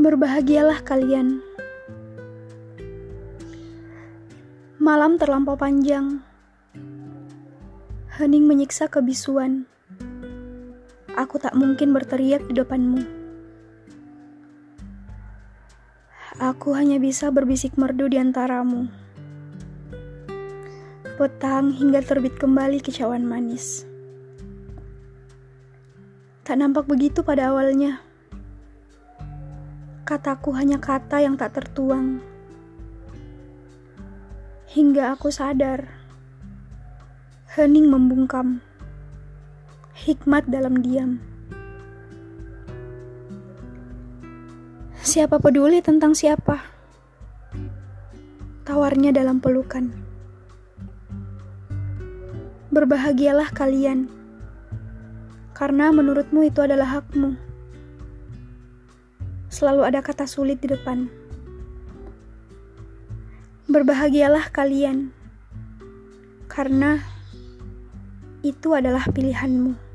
Berbahagialah kalian. Malam terlampau panjang. Hening menyiksa kebisuan. Aku tak mungkin berteriak di depanmu. Aku hanya bisa berbisik merdu di antaramu. Petang hingga terbit kembali kecauan manis. Tak nampak begitu pada awalnya. Kataku hanya kata yang tak tertuang. Hingga aku sadar, hening membungkam, hikmat dalam diam. Siapa peduli tentang siapa? Tawarnya dalam pelukan. Berbahagialah kalian, karena menurutmu itu adalah hakmu selalu ada kata sulit di depan. Berbahagialah kalian, karena itu adalah pilihanmu.